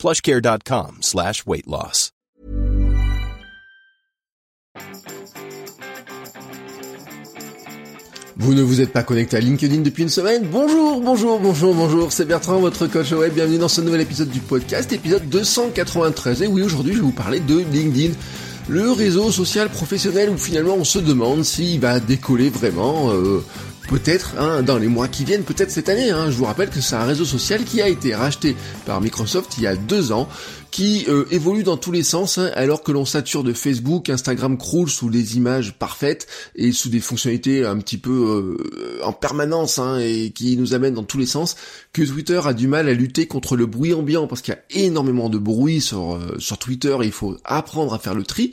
plushcare.com slash weight loss. Vous ne vous êtes pas connecté à LinkedIn depuis une semaine? Bonjour, bonjour, bonjour, bonjour, c'est Bertrand, votre coach web. Bienvenue dans ce nouvel épisode du podcast, épisode 293. Et oui, aujourd'hui, je vais vous parler de LinkedIn. Le réseau social professionnel où finalement on se demande s'il va décoller vraiment, euh, peut-être hein, dans les mois qui viennent, peut-être cette année. Hein. Je vous rappelle que c'est un réseau social qui a été racheté par Microsoft il y a deux ans, qui euh, évolue dans tous les sens, hein, alors que l'on sature de Facebook, Instagram croule sous des images parfaites et sous des fonctionnalités un petit peu euh, en permanence hein, et qui nous amènent dans tous les sens, que Twitter a du mal à lutter contre le bruit ambiant parce qu'il y a énormément de bruit sur, euh, sur Twitter et il faut apprendre à faire le tri.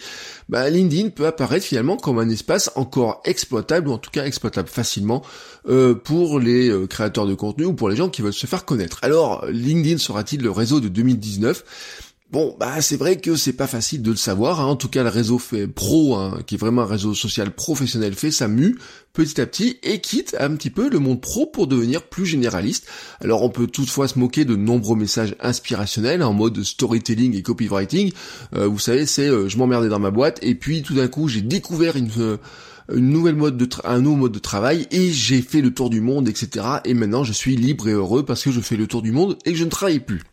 Bah, LinkedIn peut apparaître finalement comme un espace encore exploitable ou en tout cas exploitable facilement pour les créateurs de contenu ou pour les gens qui veulent se faire connaître. Alors LinkedIn sera-t-il le réseau de 2019 Bon, bah c'est vrai que c'est pas facile de le savoir. Hein. En tout cas, le réseau fait pro, hein, qui est vraiment un réseau social professionnel, fait sa mue petit à petit et quitte un petit peu le monde pro pour devenir plus généraliste. Alors on peut toutefois se moquer de nombreux messages inspirationnels en mode storytelling et copywriting. Euh, vous savez, c'est euh, je m'emmerdais dans ma boîte et puis tout d'un coup j'ai découvert une euh, nouvelle mode de un nouveau mode de travail et j'ai fait le tour du monde, etc. Et maintenant je suis libre et heureux parce que je fais le tour du monde et que je ne travaille plus.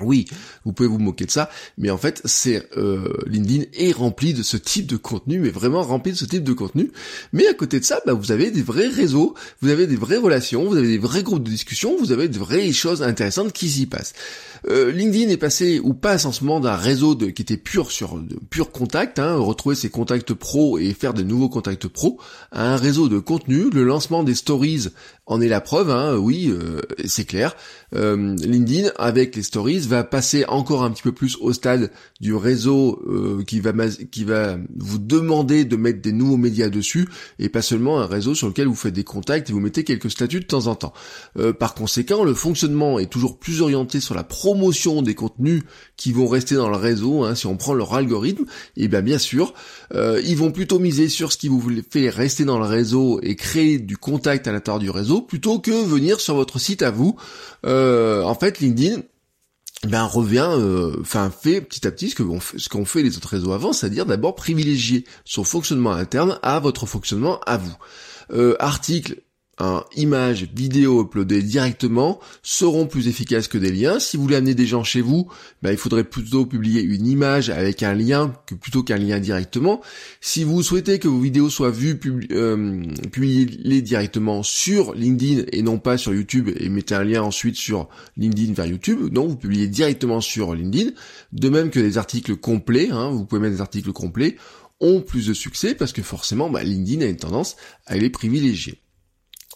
Oui, vous pouvez vous moquer de ça, mais en fait, c'est euh, LinkedIn est rempli de ce type de contenu, mais vraiment rempli de ce type de contenu. Mais à côté de ça, bah, vous avez des vrais réseaux, vous avez des vraies relations, vous avez des vrais groupes de discussion, vous avez de vraies choses intéressantes qui s'y passent. Euh, LinkedIn est passé ou passe en ce moment d'un réseau de, qui était pur sur pur contact, hein, retrouver ses contacts pro et faire de nouveaux contacts pro, à un réseau de contenu. Le lancement des stories en est la preuve, hein, oui, euh, c'est clair. Euh, LinkedIn avec les stories va passer encore un petit peu plus au stade du réseau euh, qui va qui va vous demander de mettre des nouveaux médias dessus et pas seulement un réseau sur lequel vous faites des contacts et vous mettez quelques statuts de temps en temps. par conséquent, le fonctionnement est toujours plus orienté sur la pro promotion des contenus qui vont rester dans le réseau, hein, si on prend leur algorithme, et bien bien sûr, euh, ils vont plutôt miser sur ce qui vous fait rester dans le réseau et créer du contact à l'intérieur du réseau, plutôt que venir sur votre site à vous. Euh, en fait, LinkedIn ben revient, euh, enfin fait petit à petit ce que ce qu'ont fait les autres réseaux avant, c'est-à-dire d'abord privilégier son fonctionnement interne à votre fonctionnement à vous. Euh, article un image, vidéo uploadées directement seront plus efficaces que des liens. Si vous voulez amener des gens chez vous, bah, il faudrait plutôt publier une image avec un lien que plutôt qu'un lien directement. Si vous souhaitez que vos vidéos soient vues, euh, publiez-les directement sur LinkedIn et non pas sur YouTube et mettez un lien ensuite sur LinkedIn vers YouTube. Non, vous publiez directement sur LinkedIn. De même que les articles complets, hein, vous pouvez mettre des articles complets ont plus de succès parce que forcément bah, LinkedIn a une tendance à les privilégier.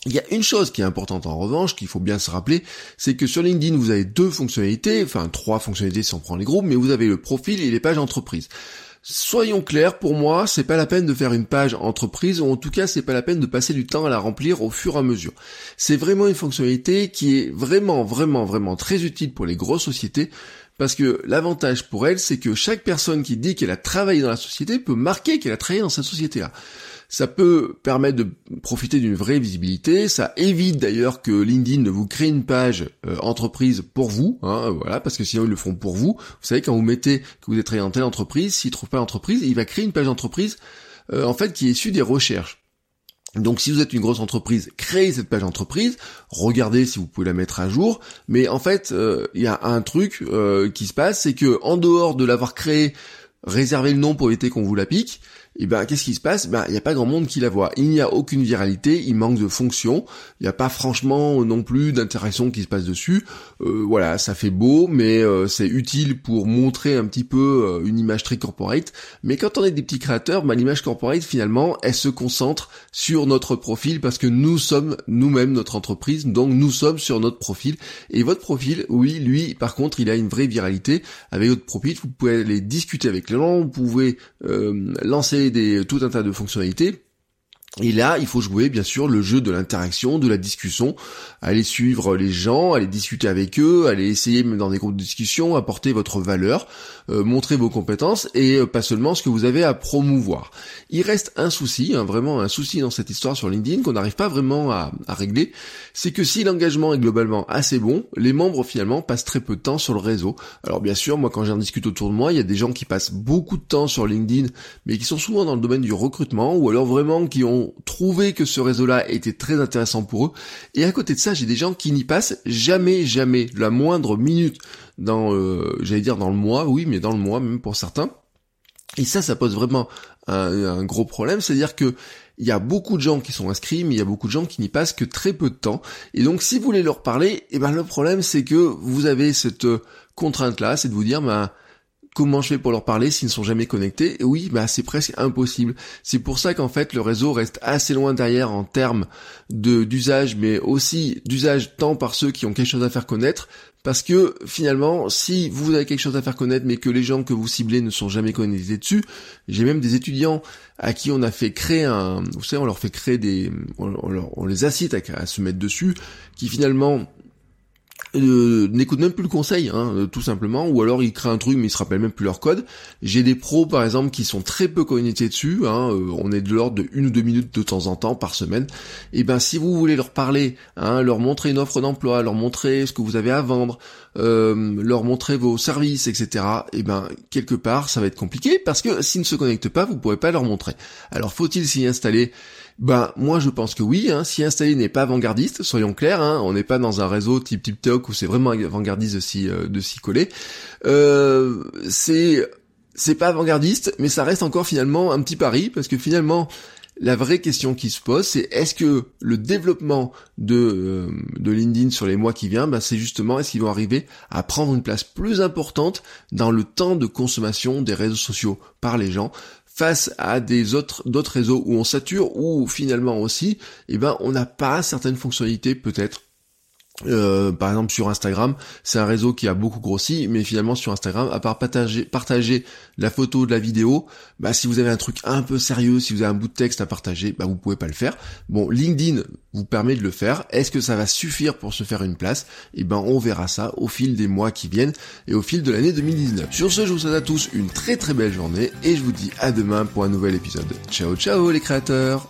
Il y a une chose qui est importante en revanche, qu'il faut bien se rappeler, c'est que sur LinkedIn, vous avez deux fonctionnalités, enfin trois fonctionnalités si on prend les groupes, mais vous avez le profil et les pages entreprises. Soyons clairs, pour moi, c'est pas la peine de faire une page entreprise, ou en tout cas, c'est pas la peine de passer du temps à la remplir au fur et à mesure. C'est vraiment une fonctionnalité qui est vraiment, vraiment, vraiment très utile pour les grosses sociétés, parce que l'avantage pour elle, c'est que chaque personne qui dit qu'elle a travaillé dans la société peut marquer qu'elle a travaillé dans cette société-là. Ça peut permettre de profiter d'une vraie visibilité. Ça évite d'ailleurs que LinkedIn ne vous crée une page euh, entreprise pour vous, hein, voilà, parce que sinon ils le font pour vous. Vous savez quand vous mettez que vous êtes travaillé dans telle entreprise, s'il trouve pas entreprise, il va créer une page entreprise euh, en fait qui est issue des recherches. Donc si vous êtes une grosse entreprise, créez cette page entreprise, regardez si vous pouvez la mettre à jour, mais en fait euh, il y a un truc qui se passe, c'est que en dehors de l'avoir créé, réservez le nom pour éviter qu'on vous la pique, et ben qu'est-ce qui se passe? Ben il n'y a pas grand monde qui la voit. Il n'y a aucune viralité, il manque de fonction, il n'y a pas franchement non plus d'interaction qui se passe dessus. Euh, voilà, ça fait beau, mais euh, c'est utile pour montrer un petit peu euh, une image très corporate. Mais quand on est des petits créateurs, ben, l'image corporate finalement, elle se concentre sur notre profil parce que nous sommes nous-mêmes notre entreprise, donc nous sommes sur notre profil. Et votre profil, oui, lui, par contre, il a une vraie viralité. Avec votre profil, vous pouvez aller discuter avec les gens, vous pouvez lancer des, tout un tas de fonctionnalités et là, il faut jouer bien sûr le jeu de l'interaction, de la discussion, aller suivre les gens, aller discuter avec eux, aller essayer même dans des groupes de discussion, apporter votre valeur, euh, montrer vos compétences et euh, pas seulement ce que vous avez à promouvoir. Il reste un souci, hein, vraiment un souci dans cette histoire sur LinkedIn qu'on n'arrive pas vraiment à, à régler, c'est que si l'engagement est globalement assez bon, les membres finalement passent très peu de temps sur le réseau. Alors bien sûr, moi quand j'en discute autour de moi, il y a des gens qui passent beaucoup de temps sur LinkedIn, mais qui sont souvent dans le domaine du recrutement ou alors vraiment qui ont trouvé que ce réseau-là était très intéressant pour eux. Et à côté de ça, j'ai des gens qui n'y passent jamais, jamais la moindre minute dans, euh, j'allais dire dans le mois, oui, mais dans le mois même pour certains. Et ça, ça pose vraiment un, gros problème, c'est-à-dire que il y a beaucoup de gens qui sont inscrits, mais il y a beaucoup de gens qui n'y passent que très peu de temps. Et donc, si vous voulez leur parler, eh ben le problème, c'est que vous avez cette contrainte-là, c'est de vous dire, ben Comment je fais pour leur parler s'ils ne sont jamais connectés? Oui, bah c'est presque impossible. C'est pour ça qu'en fait le réseau reste assez loin derrière en termes de d'usage, mais aussi d'usage tant par ceux qui ont quelque chose à faire connaître, parce que finalement, si vous avez quelque chose à faire connaître, mais que les gens que vous ciblez ne sont jamais connectés dessus, j'ai même des étudiants à qui on a fait créer un, vous savez, on leur fait créer des, on, les incite à se mettre dessus, qui finalement euh, n'écoute même plus le conseil, hein, euh, tout simplement, ou alors ils créent un truc mais ils se rappellent même plus leur code. J'ai des pros par exemple qui sont très peu connectés dessus, hein, euh, on est de l'ordre de une ou deux minutes de temps en temps par semaine. Et ben si vous voulez leur parler, hein, leur montrer une offre d'emploi, leur montrer ce que vous avez à vendre, leur montrer vos services, etc. Et ben quelque part ça va être compliqué parce que s'ils ne se connectent pas, vous pourrez pas leur montrer. Alors faut-il s'y installer? Ben moi je pense que oui, hein, si installer n'est pas avant-gardiste, soyons clairs, hein, on n'est pas dans un réseau type TikTok où c'est vraiment avant-gardiste de s'y euh, de s'y coller. Euh, c'est c'est pas avant-gardiste, mais ça reste encore finalement un petit pari parce que finalement la vraie question qui se pose, c'est est-ce que le développement de, euh, de LinkedIn sur les mois qui viennent, ben c'est justement est-ce qu'ils vont arriver à prendre une place plus importante dans le temps de consommation des réseaux sociaux par les gens? Face à des autres d'autres réseaux où on sature ou finalement aussi, eh ben on n'a pas certaines fonctionnalités peut-être euh, par exemple sur Instagram, c'est un réseau qui a beaucoup grossi, mais finalement sur Instagram, à part partager, partager la photo de la vidéo, bah si vous avez un truc un peu sérieux, si vous avez un bout de texte à partager, bah vous pouvez pas le faire. Bon, LinkedIn vous permet de le faire. Est-ce que ça va suffire pour se faire une place? Eh ben on verra ça au fil des mois qui viennent et au fil de l'année 2019. Sur ce, je vous souhaite à tous une très très belle journée et je vous dis à demain pour un nouvel épisode. Ciao ciao les créateurs